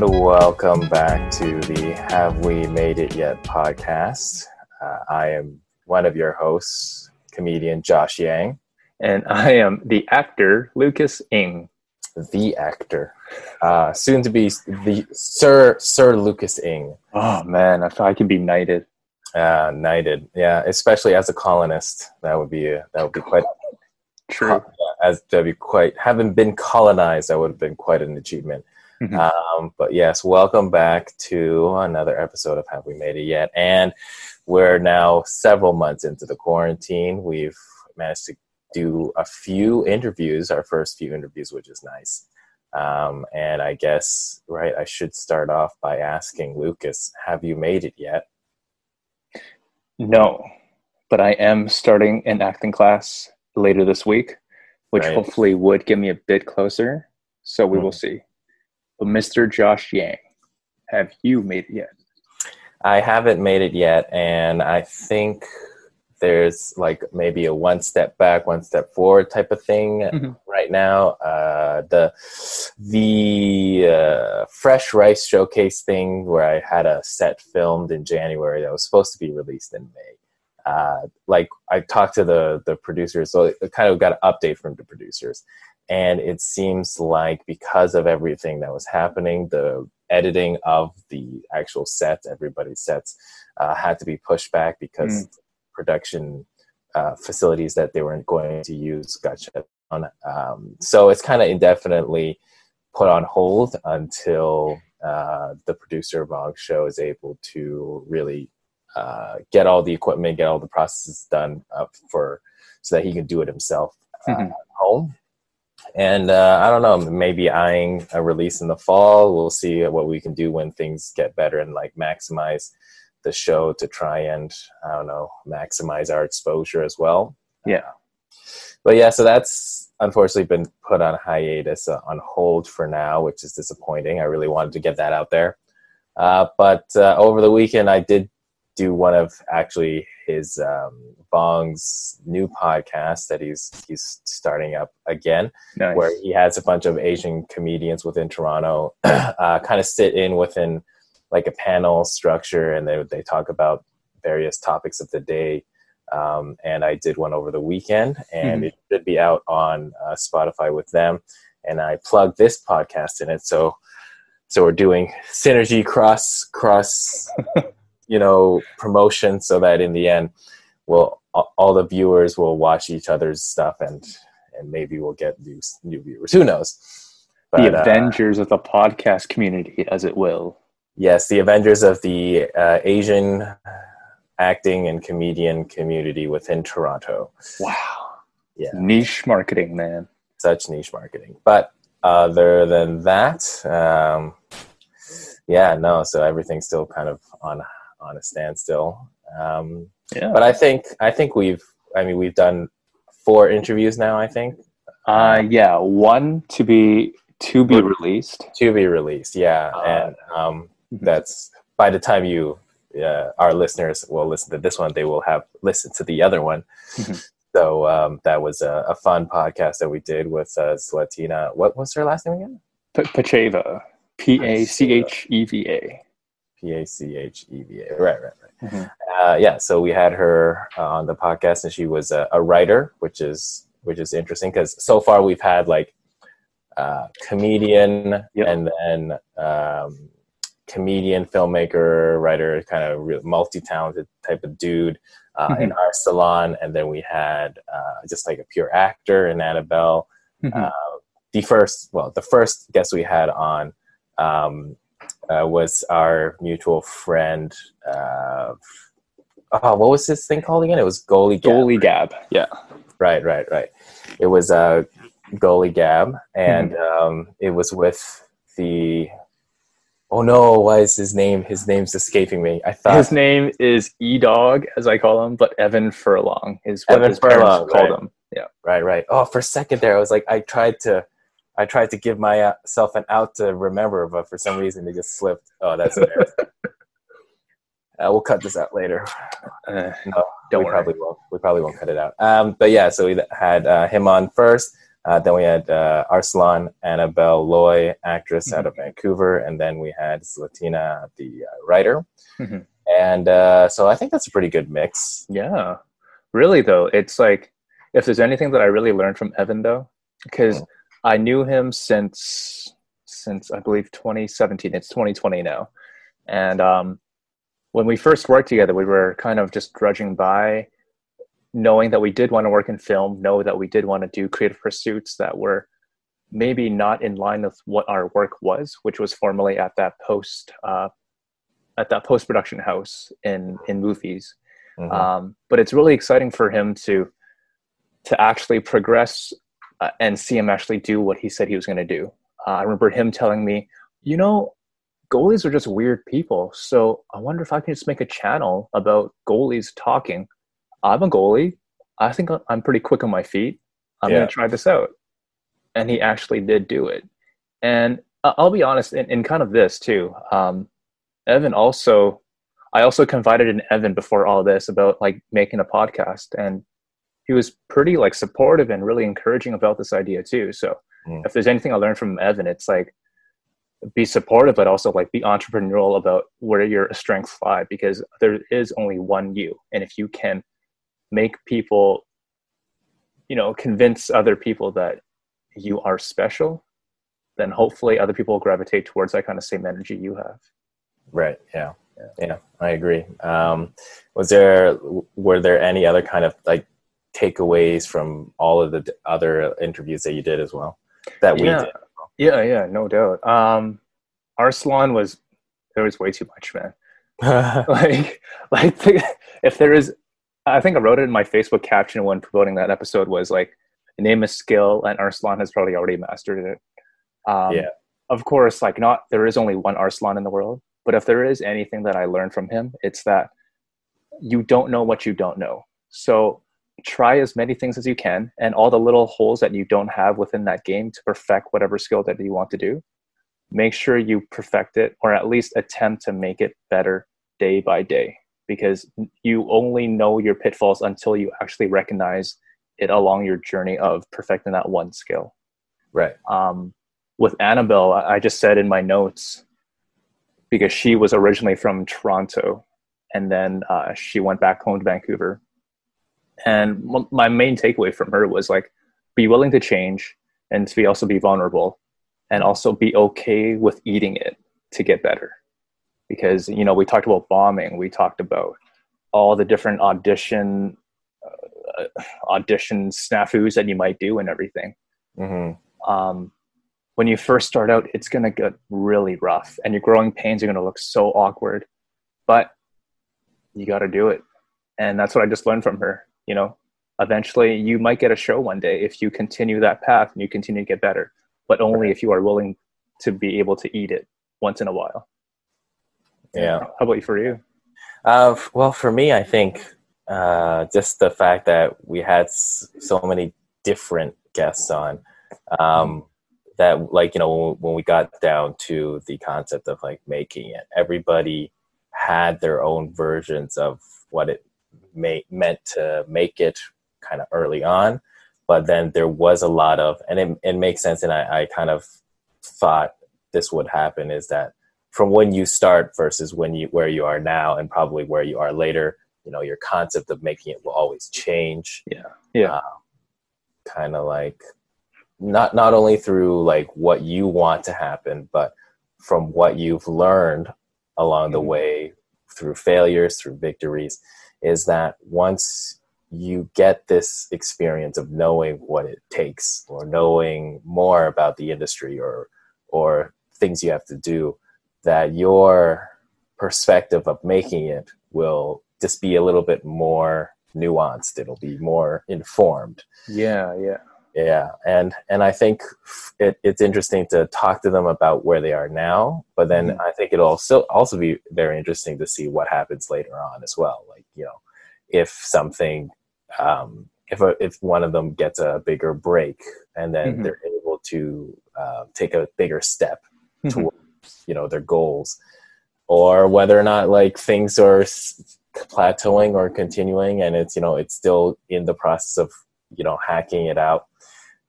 And welcome back to the Have We Made It Yet podcast. Uh, I am one of your hosts, comedian Josh Yang, and I am the actor Lucas Ing. the actor, uh, soon to be the Sir Sir Lucas Ing, Oh man, I thought I could be knighted. uh, knighted. Yeah, especially as a colonist, that would be a, that would be quite True. as to be quite having been colonized. That would have been quite an achievement. Um, but yes, welcome back to another episode of Have We Made It Yet? And we're now several months into the quarantine. We've managed to do a few interviews, our first few interviews, which is nice. Um, and I guess, right, I should start off by asking Lucas, have you made it yet? No, but I am starting an acting class later this week, which Right. hopefully would get me a bit closer. So we will Mhm. see. But Mr. Josh Yang, have you made it yet? I haven't made it yet, and I think there's like maybe a one step back, one step forward type of thing Mhm. right now. Uh, the the uh, fresh rice showcase thing where I had a set filmed in January that was supposed to be released in May. Uh, like I talked to the the producers, so I kind of got an update from the producers, and it seems like because of everything that was happening, the editing of the actual sets, everybody's sets, uh, had to be pushed back because production uh, facilities that they weren't going to use got shut down. Um, so it's kind of indefinitely put on hold until uh, the producer of Vog Show is able to really uh, get all the equipment, get all the processes done up for so that he can do it himself uh, Mhm. at home. And uh, I don't know, maybe eyeing a release in the fall. We'll see what we can do when things get better and like maximize the show to try and I don't know maximize our exposure as well. Yeah. But yeah, so that's unfortunately been put on hiatus, uh, on hold for now, which is disappointing. I really wanted to get that out there. Uh, but uh, over the weekend, I did do one of actually his um, Bong's new podcast that he's he's starting up again Nice. where he has a bunch of Asian comedians within Toronto uh, kind of sit in within like a panel structure and they, they talk about various topics of the day. Um, and I did one over the weekend and Mhm. it should be out on uh, Spotify with them. And I plugged this podcast in it. So, so we're doing synergy cross, cross, you know, promotion so that in the end, we'll, all- the viewers will watch each other's stuff and, and maybe we'll get new, new viewers. Who knows? the But, uh, Avengers of the podcast community, as it will. Yes, the Avengers of the uh, Asian acting and comedian community within Toronto. Wow. Yeah. Niche marketing, man. Such niche marketing. But other than that, um, yeah, no. So everything's still kind of on on a standstill. Um, Yeah. but I think I think we've I mean we've done four interviews now. I think Uh, yeah, one to be to be released. to be released. Yeah, Uh, and um, mhm. that's by the time you uh, our listeners will listen to this one, they will have listened to the other one. Mhm. So um, that was a, a fun podcast that we did with uh, Zlatina. What was her last name again? P- Pacheva. P A C H E V A. P A C H E V A. Right, right, right. Mhm. Uh, yeah, so we had her uh, on the podcast, and she was a, a writer, which is which is interesting because so far we've had like uh, comedian Yep. and then um, comedian, filmmaker, writer, kind of real multi-talented type of dude uh, in Arslan, and then we had uh, just like a pure actor in Annabelle. Mhm. Uh, the first, well, the first guest we had on um, uh, was our mutual friend. Uh, oh, what was this thing called again? It was Goalie Gab. Goalie Gab. Yeah. Right, right, right. It was uh, Goalie Gab, and um, it was with the. Oh no! Why is his name? His name's escaping me. I thought His name is E Dog, as I call him, but Evan Furlong is what Evan his parents Furlong, called right. him. Yeah. Right, right. Oh, for a second there, I was like, I tried to, I tried to give myself an out to remember, but for some reason it just slipped. Oh, that's embarrassing. uh, we'll cut this out later. Uh, No, Don't we worry. probably won't. We probably won't cut it out. Um, but yeah, so we had uh, him on first. Uh, then we had uh, Arslan Annabelle Loy, actress out of Mm-hmm. Vancouver, and then we had Zlatina, the uh, writer. Mhm. And uh, so I think that's a pretty good mix. Yeah. Really though, it's like if there's anything that I really learned from Evan though, because Mm. I knew him since since I believe 2017. It's 2020 now, and um, when we first worked together, we were kind of just drudging by, knowing that we did want to work in film, know that we did want to do creative pursuits that were maybe not in line with what our work was, which was formerly at that post uh, at that post production house in in movies. Mhm. Um, but it's really exciting for him to to actually progress uh, and see him actually do what he said he was going to do. Uh, I remember him telling me, you know, goalies are just weird people. So I wonder if I can just make a channel about goalies talking. I'm a goalie. I think I'm pretty quick on my feet. I'm Yeah. going to try this out. And he actually did do it. And I'll be honest, in, in kind of this too. Um, Evan also, I also confided in Evan before all this about like making a podcast, and he was pretty like supportive and really encouraging about this idea too. So Mm. if there's anything I learned from Evan, it's like be supportive, but also like be entrepreneurial about where your strengths lie, because there is only one you, and if you can make people, you know, convince other people that you are special, then hopefully other people will gravitate towards that kind of same energy you have. Right. Yeah. Yeah. I agree. Um, was there were there any other kind of like takeaways from all of the other interviews that you did as well that we Yeah. Yeah, yeah, no doubt. Um, Arslan was there was way too much, man. like like the, if there is i think i wrote it in my facebook caption when promoting that episode was like name a skill and arslan has probably already mastered it um, Yeah. of course like not there is only one arslan in the world but if there is anything that i learned from him it's that you don't know what you don't know so try as many things as you can and all the little holes that you don't have within that game to perfect whatever skill that you want to do make sure you perfect it or at least attempt to make it better day by day because you only know your pitfalls until you actually recognize it along your journey of perfecting that one skill right. um, with annabelle I just said in my notes because she was originally from toronto and then uh, she went back home to vancouver and my main takeaway from her was like be willing to change and to be also be vulnerable and also be okay with eating it to get better because you know we talked about bombing we talked about all the different audition uh, audition snafus that you might do and everything hmm um, when you first start out, it's going to get really rough and your growing pains are going to look so awkward, but you got to do it. And that's what I just learned from her. You know, eventually you might get a show one day if you continue that path and you continue to get better, but only if you are willing to be able to eat it once in a while. Yeah. How about you for you? Uh, well, for me, I think uh, just the fact that we had s- so many different guests on, um, that like you know when we got down to the concept of like making it, everybody had their own versions of what it may, meant to make it kind of early on, but then there was a lot of, and it, it makes sense, and I, I kind of thought this would happen is that from when you start versus when you where you are now and probably where you are later you know your concept of making it will always change Yeah. Yeah. kind of like not not only through like what you want to happen but from what you've learned along the Mhm. way through failures through victories is that once you get this experience of knowing what it takes or knowing more about the industry or or things you have to do that your perspective of making it will just be a little bit more nuanced it'll be more informed Yeah, yeah. Yeah and and i think it, it's interesting to talk to them about where they are now but then Mhm. i think it'll also also be very interesting to see what happens later on as well like you know if something um if a, if one of them gets a bigger break and then Mhm. they're able to uh, take a bigger step Mhm. towards you know their goals or whether or not like things are s- plateauing or continuing and it's you know it's still in the process of you know hacking it out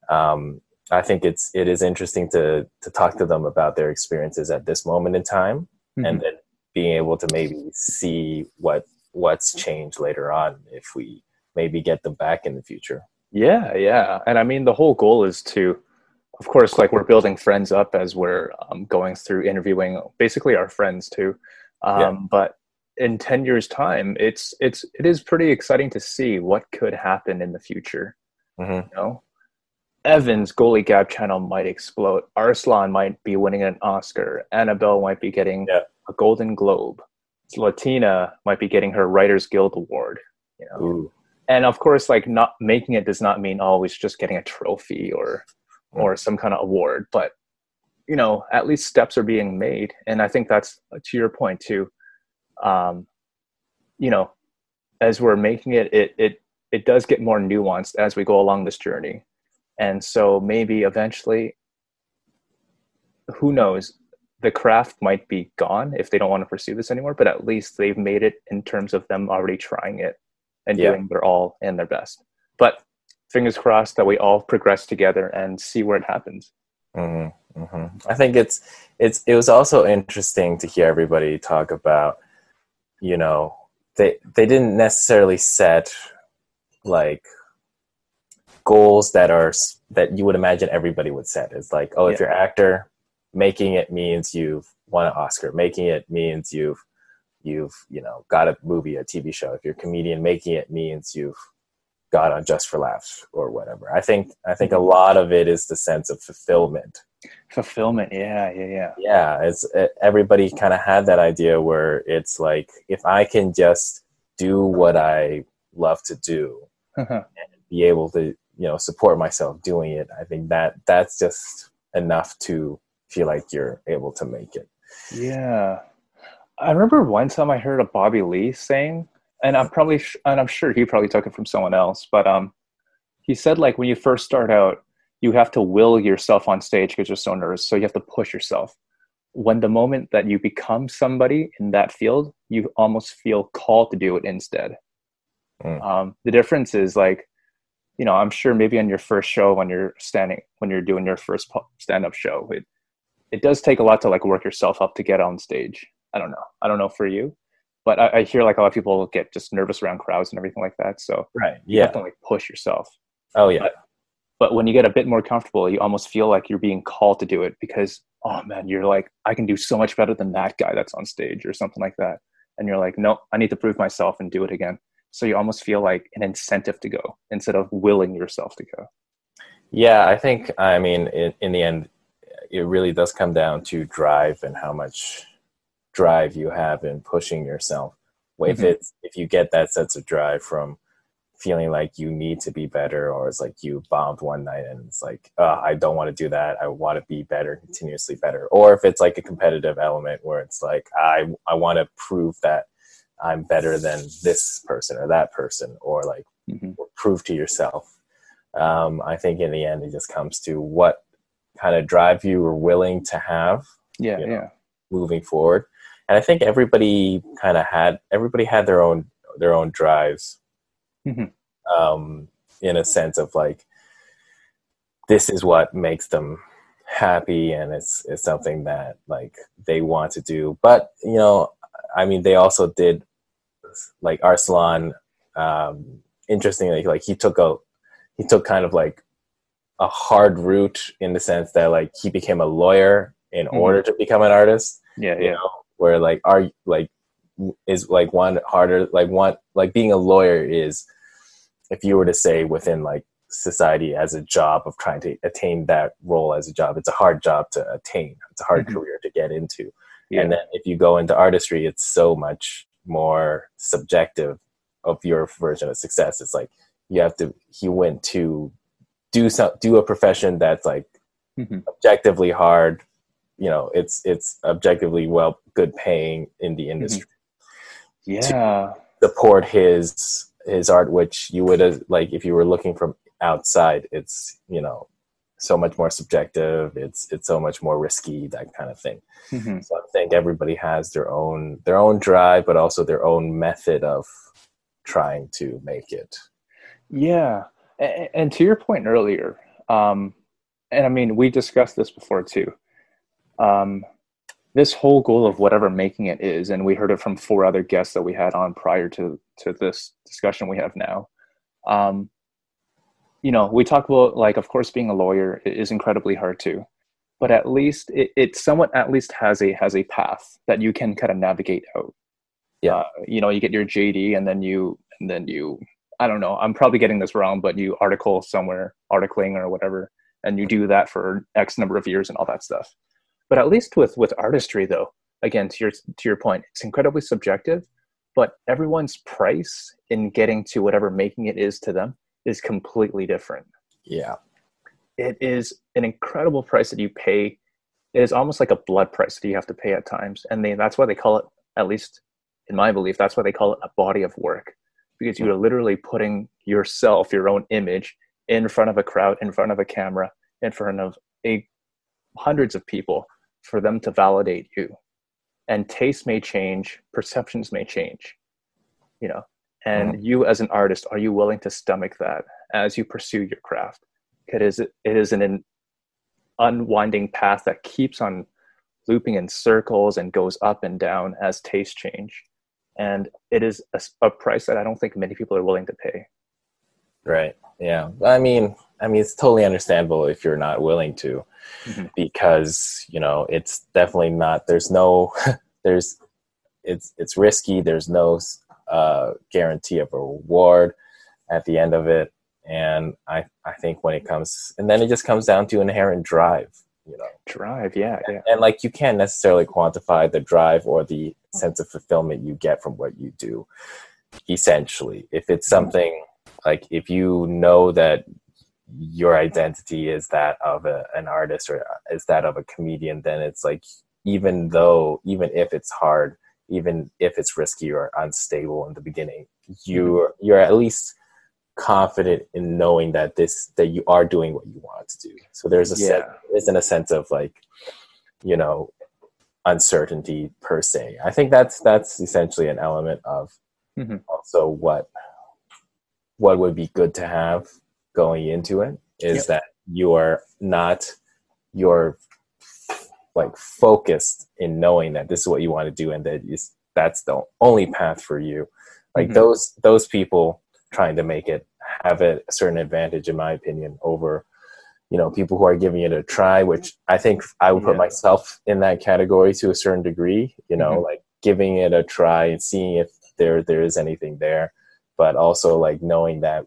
um, i think it's it is interesting to to talk to them about their experiences at this moment in time and then being able to maybe see what what's changed later on if we maybe get them back in the future Yeah, yeah. And I mean, the whole goal is to, of course, like we're building friends up as we're um, going through interviewing basically our friends too. Um, Yeah. But in 10 years time, it's, it's, it is pretty exciting to see what could happen in the future. Mhm. You know, Evan's goalie Gab channel might explode. Arslan might be winning an Oscar. Annabelle might be getting Yeah. a Golden Globe. Zlatina might be getting her Writers Guild Award. You know, Ooh. and of course like not making it does not mean always just getting a trophy or Mm. or some kind of award but you know at least steps are being made and i think that's to your point too um you know as we're making it it it it does get more nuanced as we go along this journey and so maybe eventually who knows? The craft might be gone if they don't want to pursue this anymore but at least they've made it in terms of them already trying it and Yeah. doing their all and their best. But fingers crossed that we all progress together and see where it happens. Hmm hmm I think it's it's it was also interesting to hear everybody talk about, you know, they they didn't necessarily set like goals that are that you would imagine everybody would set. It's like, oh, if you're an actor, making it means you've won an Oscar. Making it means you've you've you know got a movie, a TV show. If you're a comedian, making it means you've got on Just for Laughs or whatever. I think I think a mm-hmm. lot of it is the sense of fulfillment fulfillment yeah yeah yeah Yeah, it's it, everybody kind of had that idea where it's like if i can just do what i love to do uh-huh. and be able to you know support myself doing it i think that that's just enough to feel like you're able to make it Yeah, I remember one time I heard a Bobby Lee saying, and I'm probably sh- and I'm sure he probably took it from someone else, but um, he said like when you first start out, you have to will yourself on stage because you're so nervous, so you have to push yourself. When the moment that you become somebody in that field, you almost feel called to do it instead. Mm. Um, the difference is like, you know, I'm sure maybe on your first show when you're standing when you're doing your first stand-up show, it it does take a lot to like work yourself up to get on stage. I don't know. I don't know for you, but I, I hear like a lot of people get just nervous around crowds and everything like that. So right you yeah have to like push yourself. oh yeah But when you get a bit more comfortable, you almost feel like you're being called to do it because oh man, you're like I can do so much better than that guy that's on stage or something like that. And you're like, no, I need to prove myself and do it again. So you almost feel like an incentive to go instead of willing yourself to go. Yeah, I think I mean in, in the end, it really does come down to drive and how much drive you have in pushing yourself. If Mhm. it's if you get that sense of drive from feeling like you need to be better, or it's like you bombed one night and it's like oh, I don't want to do that. I want to be better, continuously better. Or if it's like a competitive element where it's like I I want to prove that I'm better than this person or that person, or like hmm prove to yourself. Um, I think in the end, it just comes to what kind of drive you are willing to have Yeah, You know. yeah. moving forward. And I think everybody kind of had everybody had their own their own drives, Mhm. um, in a sense of like this is what makes them happy, and it's it's something that like they want to do. But you know, I mean, they also did like Arsalan, Um, interestingly, like he took a he took kind of like a hard route in the sense that like he became a lawyer in Mhm. order to become an artist Yeah, you yeah. know where like are like is like one harder like one like being a lawyer is if you were to say within like society as a job of trying to attain that role as a job, it's a hard job to attain. It's a hard Mhm. career to get into. Yeah. And then if you go into artistry, it's so much more subjective of your version of success. It's like you have to. He went to do some do a profession that's like Mhm. objectively hard. You know, it's it's objectively well good paying in the industry. yeah. Support his his art, which you would have like if you were looking from outside. It's you know so much more subjective. It's it's so much more risky. That kind of thing. Mhm. So I think everybody has their own their own drive, but also their own method of trying to make it. Yeah, and, and to your point earlier, um, and I mean we discussed this before too. Um, this whole goal of whatever making it is, and we heard it from four other guests that we had on prior to to this discussion we have now. Um, you know, we talk about like, of course, being a lawyer is incredibly hard too, but at least it, it somewhat at least has a has a path that you can kind of navigate out. Yeah. Uh, you know, you get your JD, and then you and then you I don't know. I'm probably getting this wrong, but you article somewhere, articling or whatever, and you do that for X number of years and all that stuff. But at least with with artistry, though, again to your to your point, it's incredibly subjective. But everyone's price in getting to whatever making it is to them is completely different. Yeah. It is an incredible price that you pay. It is almost like a blood price that you have to pay at times, and they, that's why they call it, at least in my belief, that's why they call it a body of work because you hmm. are literally putting yourself, your own image, in front of a crowd, in front of a camera, in front of a hundreds of people for them to validate you. And tastes may change, perceptions may change, you know. And you, as an artist, are you willing to stomach that as you pursue your craft? It is it is an unwinding path that keeps on looping in circles and goes up and down as tastes change and it is a, a, price that I don't think many people are willing to pay. Right. Yeah. I mean, I mean, it's totally understandable if you're not willing to, mm-hmm. because you know it's definitely not. There's no, there's, it's it's risky. There's no uh, guarantee of a reward at the end of it, and I I think when it comes, and then it just comes down to inherent drive. You know, drive. Yeah. Yeah. and, and like you can't necessarily quantify the drive or the sense of fulfillment you get from what you do essentially if it's something like if you know that your identity is that of a, an artist or is that of a comedian then it's like even though even if it's hard even if it's risky or unstable in the beginning you're you're at least confident in knowing that this that you are doing what you want to do so there's a Yeah. sense, isn't a sense of like you know uncertainty per se. I think that's that's essentially an element of Mhm. also what what would be good to have going into it is Yep. that you are not you're like focused in knowing that this is what you want to do and that is that's the only path for you. Like Mhm. those those people trying to make it have a certain advantage in my opinion over you know people who are giving it a try which i think i would put Yeah. myself in that category to a certain degree you know Mhm. like giving it a try and seeing if there there is anything there but also like knowing that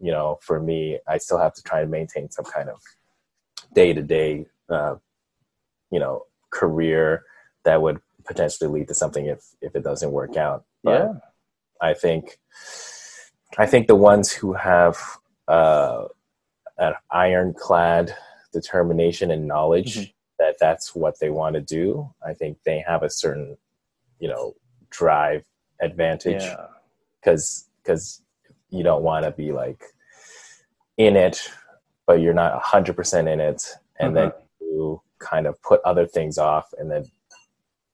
you know for me i still have to try and maintain some kind of day to day uh you know career that would potentially lead to something if if it doesn't work out but Yeah. I think I think the ones who have uh, an ironclad determination and knowledge Mhm. that that's what they want to do, I think they have a certain you know drive advantage Yeah. because because you don't want to be like in it, but you're not hundred percent in it, and then you kind of put other things off, and then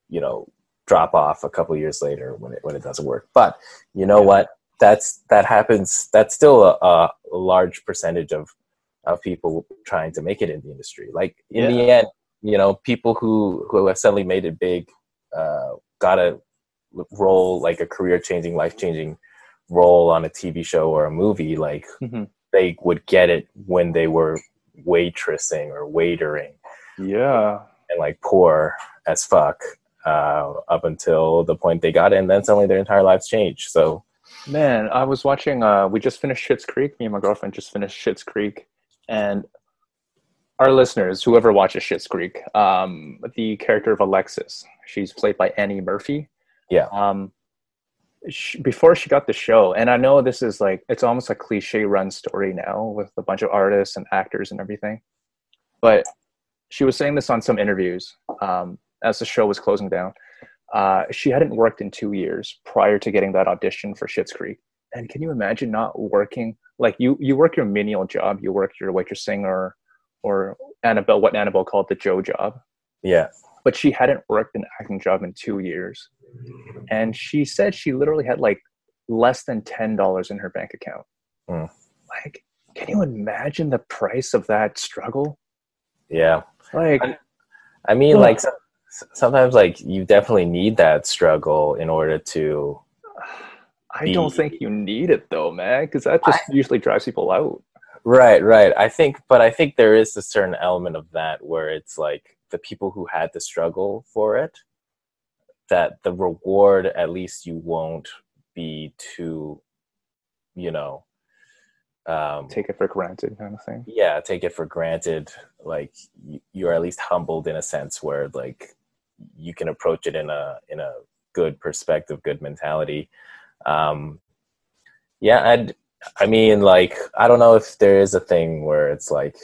you know drop off a couple years later when it when it doesn't work. But you know Yeah. what? That's that happens. That's still a, a, large percentage of of people trying to make it in the industry. Like in the end, you know, people who who have suddenly made it big, uh, got a role like a career changing, life changing role on a TV show or a movie. Like Mhm. they would get it when they were waitressing or waitering Yeah. and like poor as fuck uh, up until the point they got it, and then suddenly their entire lives changed. So Man, I was watching. Uh, we just finished Schitt's Creek. Me and my girlfriend just finished Schitt's Creek, and our listeners, whoever watches Schitt's Creek, um, the character of Alexis, she's played by Annie Murphy. Yeah. Um, she, before she got the show, and I know this is like it's almost a cliche run story now with a bunch of artists and actors and everything, but she was saying this on some interviews um, as the show was closing down. Uh, she hadn't worked in two years prior to getting that audition for Schitt's Creek. And can you imagine not working? Like you, you work your menial job, you work your waitressing or, or Annabelle, what Annabelle called the Joe job. Yeah. But she hadn't worked an acting job in two years, and she said she literally had like less than ten dollars in her bank account. Mm. Like, can you imagine the price of that struggle? Yeah. Like, I mean, Ugh. like sometimes, like you definitely need that struggle in order to. I don't think you need it though, man, because that just usually drives people out. Right, right. I think, but I think there is a certain element of that where it's like the people who had to struggle for it, that the reward, at least you won't be too, you know, um, Take it for granted, kind of thing. yeah, take it for granted. Like you, you're at least humbled in a sense where like you can approach it in a in a good perspective, good mentality. Um, yeah, I'd, I mean, like I don't know if there is a thing where it's like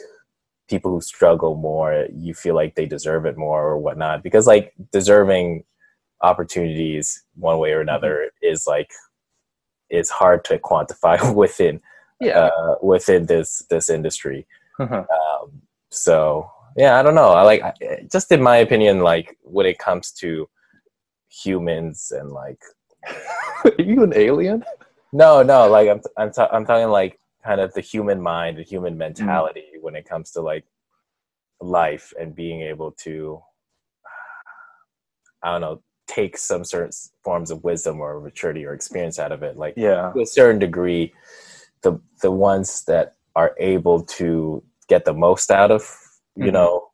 people who struggle more, you feel like they deserve it more or whatnot, because like deserving opportunities one way or another is like is hard to quantify within Yeah. uh, within this this industry. Uh-huh. Um, so yeah, I don't know. I like I, just in my opinion, like when it comes to humans and like Are you an alien? no, no, like I'm I'm ta- I'm talking like kind of the human mind, the human mentality when it comes to like life and being able to I don't know take some certain forms of wisdom or maturity or experience out of it. Like Yeah. to a certain degree, the the ones that are able to get the most out of you Mhm. know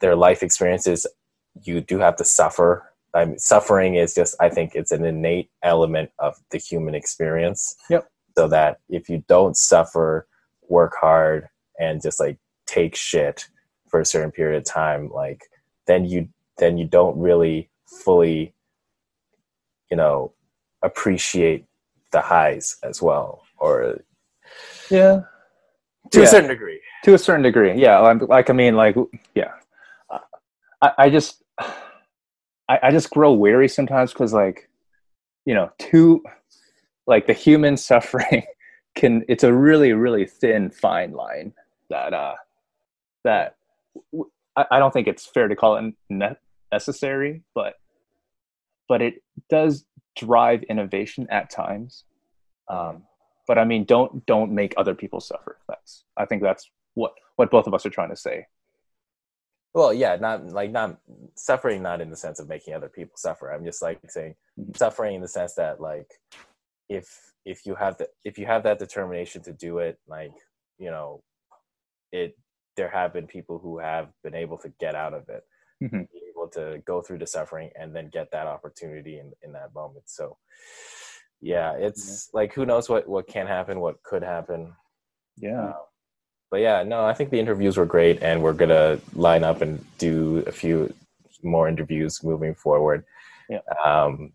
their life experiences, you do have to suffer. I mean, suffering is just I think it's an innate element of the human experience. Yep. So that if you don't suffer, work hard, and just like take shit for a certain period of time, like then you then you don't really fully, you know, appreciate the highs as well, or Yeah. to Yeah. a certain degree. To a certain degree. Yeah. Like, like I mean, like, yeah. I, I just, I, I just grow weary sometimes because, like, you know, too, like the human suffering can, it's a really, really thin, fine line that, uh, that w- I don't think it's fair to call it ne- necessary, but, but it does drive innovation at times. Um, but I mean, don't don't make other people suffer. That's I think that's what what both of us are trying to say. Well, yeah, not like not suffering, not in the sense of making other people suffer. I'm just like saying Mhm. suffering in the sense that like if if you have the if you have that determination to do it, like you know, it there have been people who have been able to get out of it, Mhm. be able to go through the suffering and then get that opportunity in in that moment. So yeah, it's like who knows what what can happen, what could happen. Yeah. Uh, but yeah, no, I think the interviews were great, and we're gonna line up and do a few more interviews moving forward. Yeah. Um,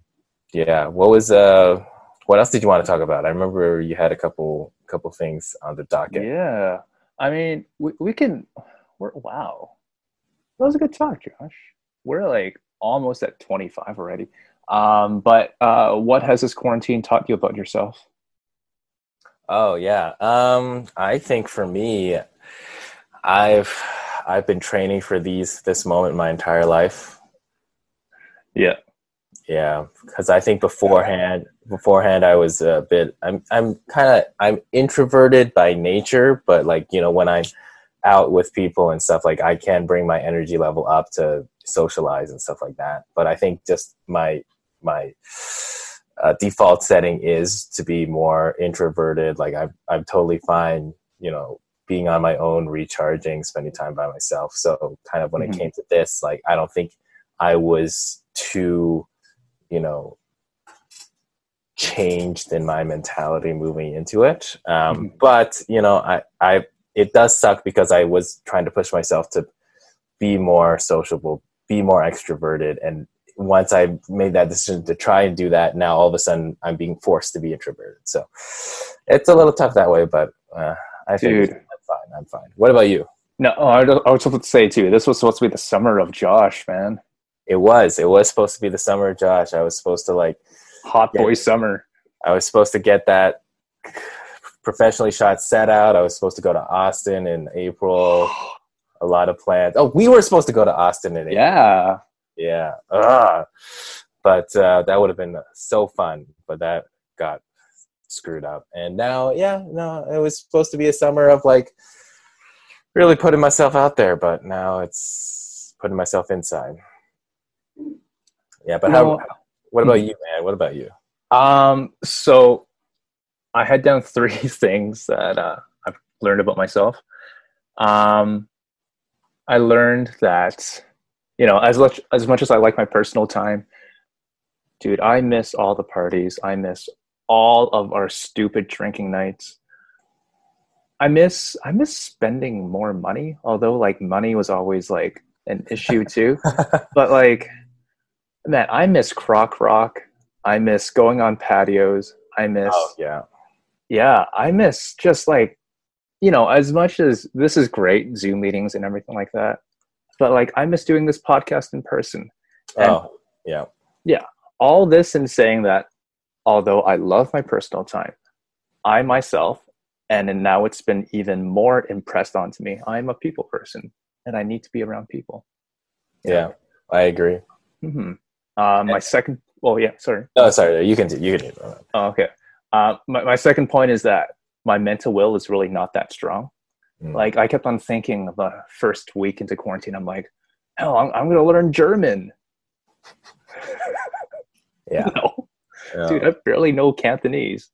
yeah. What was uh? What else did you want to talk about? I remember you had a couple couple things on the docket. Yeah. I mean, we we can. We're wow. That was a good talk, Josh. We're like almost at twenty five already. Um, but uh, what has this quarantine taught you about yourself? Oh yeah. Um, I think for me, I've I've been training for these this moment my entire life. Yeah. Yeah, because I think beforehand, beforehand I was a bit. I'm I'm kind of I'm introverted by nature, but like you know when I'm out with people and stuff, like I can bring my energy level up to socialize and stuff like that. But I think just my my uh, default setting is to be more introverted. Like I'm I'm totally fine, you know, being on my own, recharging, spending time by myself. So kind of when Mhm. it came to this, like I don't think I was too, you know, changed in my mentality moving into it. Um, Mhm. But you know, I, I it does suck because I was trying to push myself to be more sociable, be more extroverted, and once I made that decision to try and do that, now all of a sudden I'm being forced to be introverted. So it's a little tough that way, but uh, I think Dude. I'm fine. I'm fine. What about you? No, oh, I was I was supposed to say too. This was supposed to be the summer of Josh, man. It was. It was supposed to be the summer of Josh. I was supposed to like Hot boy summer. I was supposed to get that professionally shot set out. I was supposed to go to Austin in April. A lot of plans. Oh, we were supposed to go to Austin in April. Yeah. Yeah. Ugh. But uh, that would have been so fun. But that got screwed up. And now, yeah, no, it was supposed to be a summer of like really putting myself out there. But now it's putting myself inside. Yeah. But how? No. What about you, man? What about you? Um, so I had down three things that uh, I've learned about myself. Um, I learned that, you know, as much as much as I like my personal time, dude, I miss all the parties. I miss all of our stupid drinking nights. I miss I miss spending more money, although like money was always like an issue too. but like man, I miss croc rock. I miss going on patios. I miss Oh, yeah. yeah, I miss just like you know, as much as this is great, Zoom meetings and everything like that. But like I miss doing this podcast in person. And Oh, yeah. Yeah. All this in saying that although I love my personal time, I myself, and then now it's been even more impressed onto me, I'm a people person and I need to be around people. Yeah. I agree. hmm Uh, my second, well, yeah, sorry. Oh, sorry. You can do. You can do. Oh, okay. Uh, my, my second point is that my mental will is really not that strong. Mm. Like I kept on thinking the first week into quarantine, I'm like, hell, I'm, I'm going to learn German. Yeah. no, yeah. dude, I barely know Cantonese,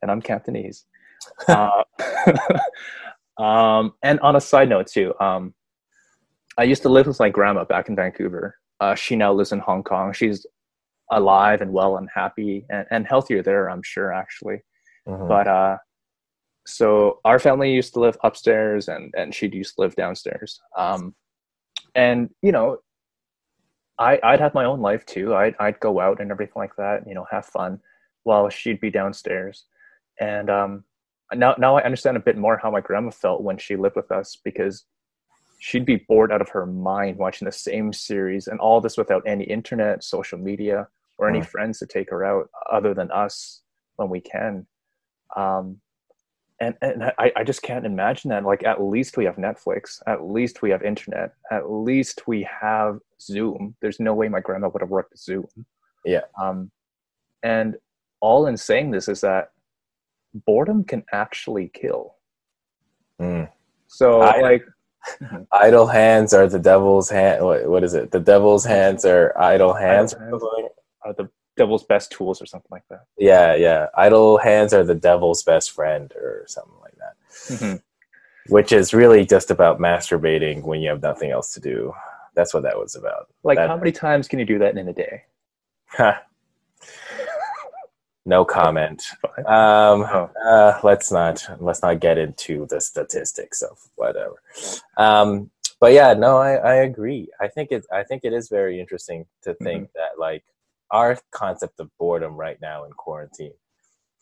and I'm Cantonese. uh, um, and on a side note too, um, I used to live with my grandma back in Vancouver. Uh, she now lives in Hong Kong. She's alive and well and happy and, and healthier there, I'm sure, actually. Mhm. But uh, so our family used to live upstairs, and and she used to live downstairs. Um, and you know, I I'd have my own life too. I'd I'd go out and everything like that. You know, have fun, while she'd be downstairs. And um, now now I understand a bit more how my grandma felt when she lived with us because she'd be bored out of her mind watching the same series and all this without any internet, social media, or any friends to take her out other than us when we can. Um, and and I, I just can't imagine that. Like, at least we have Netflix. At least we have internet. At least we have Zoom. There's no way my grandma would have worked Zoom. Yeah. Um, and all in saying this is that boredom can actually kill. Mm. So, I- like, Idle hands are the devil's hand. What, what is it? The devil's hands are idle hands. hands. are the devil's best tools or something like that. Yeah, yeah. Idle hands are the devil's best friend, or something like that. Mhm. Which is really just about masturbating when you have nothing else to do. That's what that was about. Like, That- how many times can you do that in a day? no comment. Um, Oh. uh, let's not let's not get into the statistics of whatever. Um, but yeah, no, I, I agree. I think it I think it is very interesting to think that like our concept of boredom right now in quarantine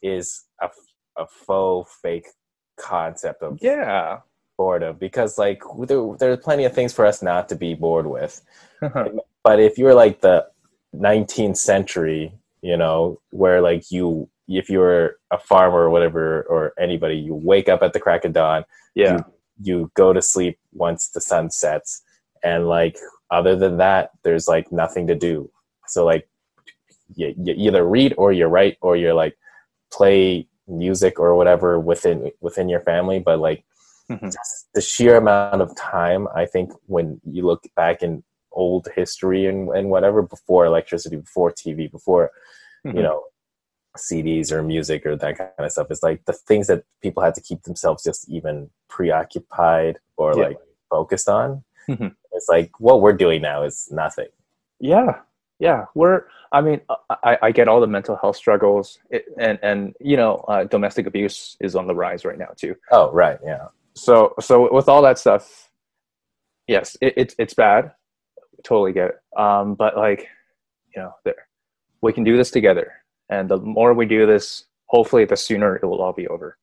is a, a faux fake concept of Yeah. boredom because like there, there's plenty of things for us not to be bored with but if you're like the 19th century you know where like you if you're a farmer or whatever or anybody you wake up at the crack of dawn yeah. you go to sleep once the sun sets and like other than that there's like nothing to do so like you, you either read or you write or you're like play music or whatever within within your family but like Mhm. just the sheer amount of time i think when you look back in old history and, and whatever before electricity before tv before Mhm. you know cds or music or that kind of stuff it's like the things that people had to keep themselves just even preoccupied or Yeah. like focused on Mhm. it's like what we're doing now is nothing Yeah. Yeah, we're. I mean, I, I get all the mental health struggles, it, and and you know, uh, domestic abuse is on the rise right now too. Oh, right, yeah. So so with all that stuff, yes, it, it's it's bad. Totally get it. Um, but like, you know, there, we can do this together, and the more we do this, hopefully, the sooner it will all be over.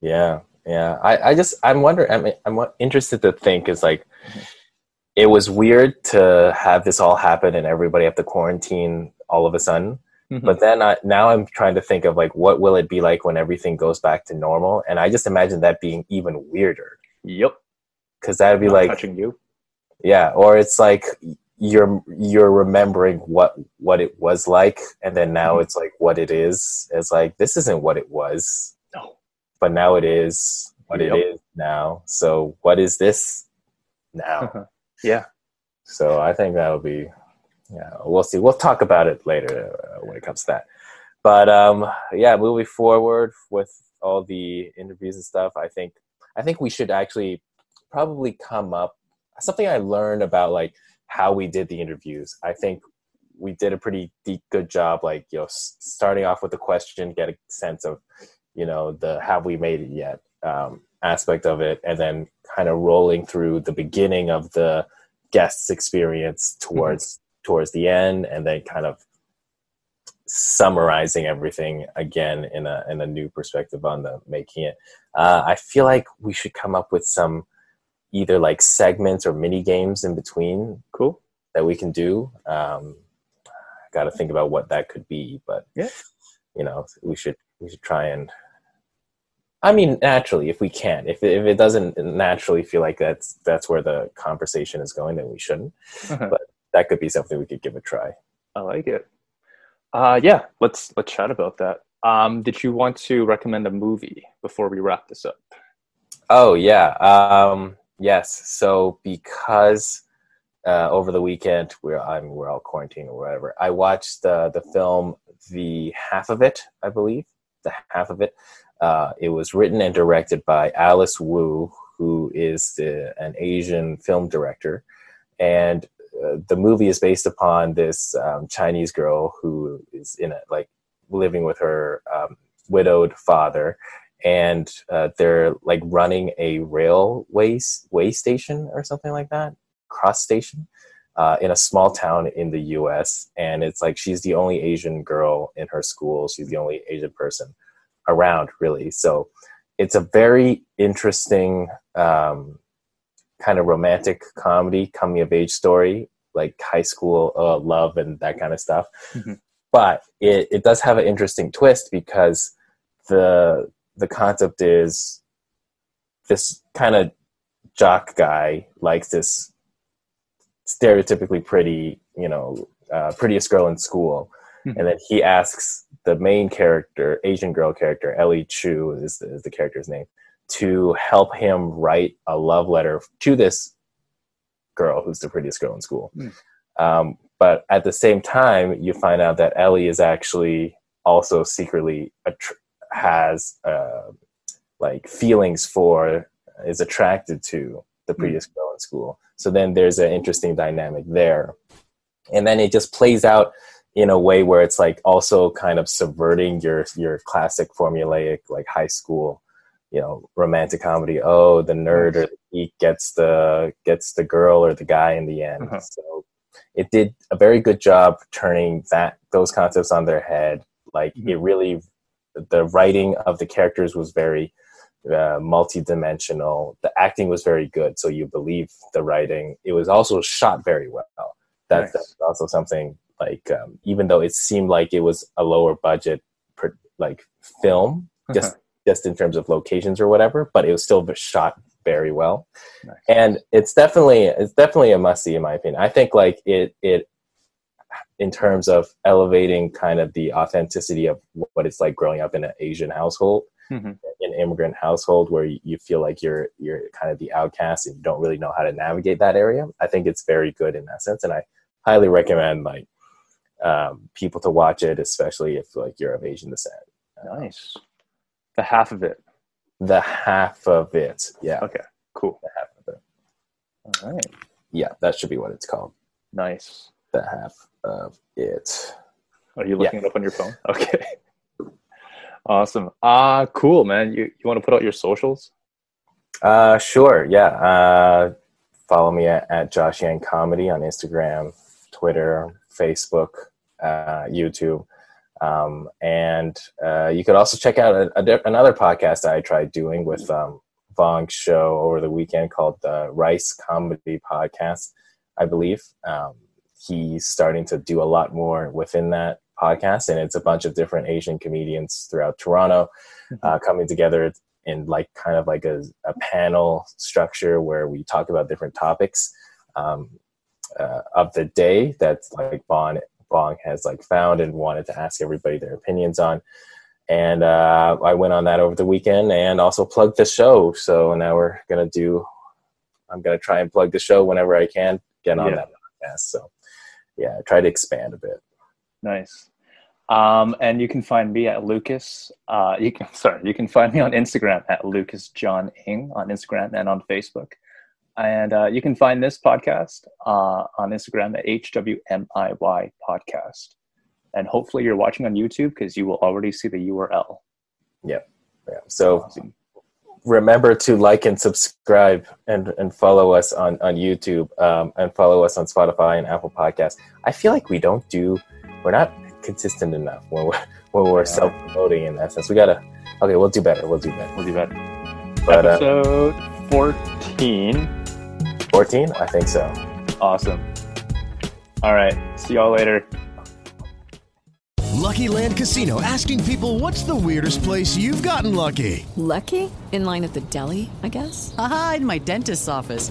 Yeah, yeah. I, I just I'm wondering. I'm I'm interested to think is like. Mm-hmm it was weird to have this all happen and everybody have to quarantine all of a sudden. Mm-hmm. But then I, now I'm trying to think of like what will it be like when everything goes back to normal, and I just imagine that being even weirder. Yep. Because that'd be Not like touching you. Yeah, or it's like you're you're remembering what what it was like, and then now Mhm. it's like what it is. It's like this isn't what it was, No. but now it is what Yep. it is now. So what is this now? Yeah. So I think that'll be, yeah, we'll see. We'll talk about it later uh, when it comes to that. But um, yeah, moving forward with all the interviews and stuff, I think I think we should actually probably come up something I learned about like how we did the interviews. I think we did a pretty deep, good job, like you know, starting off with the question, get a sense of you know the have we made it yet um, aspect of it, and then kind of rolling through the beginning of the guest's experience towards towards the end, and then kind of summarizing everything again in a in a new perspective on the making it. Uh, I feel like we should come up with some either like segments or mini games in between Cool. that we can do. Um, Got to think about what that could be, but Yeah. you know, we should we should try and. I mean, naturally, if we can, if it, if it doesn't naturally feel like that's that's where the conversation is going, then we shouldn't. But that could be something we could give a try. I like it. Uh, yeah, let's let's chat about that. Um, did you want to recommend a movie before we wrap this up? Oh yeah, um, yes. So because uh, over the weekend we're I'm we're all quarantined or whatever, I watched uh, the film The Half of It, I believe, the half of it. Uh, it was written and directed by Alice Wu, who is the, an Asian film director, and uh, the movie is based upon this um, Chinese girl who is in a like living with her um, widowed father and uh, they're like running a railway way station or something like that, cross station, uh, in a small town in the U.S. And it's like she's the only Asian girl in her school. She's the only Asian person around, really. So it's a very interesting um, kind of romantic comedy, coming of age story, like high school uh, love and that kind of stuff. Mhm. But it, it does have an interesting twist because the the concept is this kind of jock guy likes this stereotypically pretty, you know, uh, prettiest girl in school. And then he asks the main character, Asian girl character Ellie Chu is the, is the character's name, to help him write a love letter to this girl who's the prettiest girl in school. Mm. Um, but at the same time, you find out that Ellie is actually also secretly has uh, like feelings for, is attracted to the prettiest girl in school. So then there's an interesting dynamic there, and then it just plays out in a way where it's like also kind of subverting your your classic formulaic like high school you know romantic comedy. Oh the nerd or the geek gets the gets the girl or the guy in the end. Uh-huh. so it did a very good job turning that those concepts on their head. Like Mhm. it really the writing of the characters was very uh, multi-dimensional. The acting was very good so you believe the writing. It was also shot very well. That, Nice. that's also something like um, even though it seemed like it was a lower budget per, like film just just in terms of locations or whatever but it was still shot very well Nice. and it's definitely it's definitely a must see in my opinion i think like it it in terms of elevating kind of the authenticity of what it's like growing up in an asian household Mhm. an immigrant household where you you feel like you're you're kind of the outcast and you don't really know how to navigate that area i think it's very good in that sense and i highly recommend like um, people to watch it especially if like you're of asian descent Nice. The half of it. the half of it yeah Okay. Cool. the half of it All right. yeah that should be what it's called Nice. the half of it. Are you looking yeah. it up on your phone? Okay. awesome. Ah, uh, cool, man. You you want to put out your socials? Uh, sure. Yeah. Uh, follow me at, at Josh Yang Comedy on Instagram, Twitter, Facebook, uh, YouTube. Um, and uh, you could also check out a, a, another podcast I tried doing with um, Vong's show over the weekend called the Rice Comedy Podcast, I believe. Um, he's starting to do a lot more within that podcast, and it's a bunch of different Asian comedians throughout Toronto mm-hmm. uh, coming together in like kind of like a, a, panel structure where we talk about different topics um, uh, of the day that like Vong Vong has like found and wanted to ask everybody their opinions on. And uh, I went on that over the weekend and also plugged the show. So now we're gonna do. I'm gonna try and plug the show whenever I can get on yeah. that podcast. So yeah, try to expand a bit. Nice. Um, and you can find me at Lucas. Uh, you can sorry, you can find me on Instagram at Lucas John Ing on Instagram and on Facebook. And uh, you can find this podcast uh, on Instagram at HWMIY podcast. And hopefully you're watching on YouTube because you will already see the URL. Yep. Yeah. So awesome. remember to like and subscribe and, and follow us on, on YouTube um, and follow us on Spotify and Apple Podcasts. I feel like we don't do, we're not consistent enough when we're, when we're yeah. self promoting in that sense. We gotta, okay, we'll do better. We'll do better. We'll do better. But, Episode uh, 14 14? I think so. Awesome. All right. See y'all later. Lucky Land Casino asking people what's the weirdest place you've gotten lucky? Lucky? In line at the deli, I guess? Aha, in my dentist's office.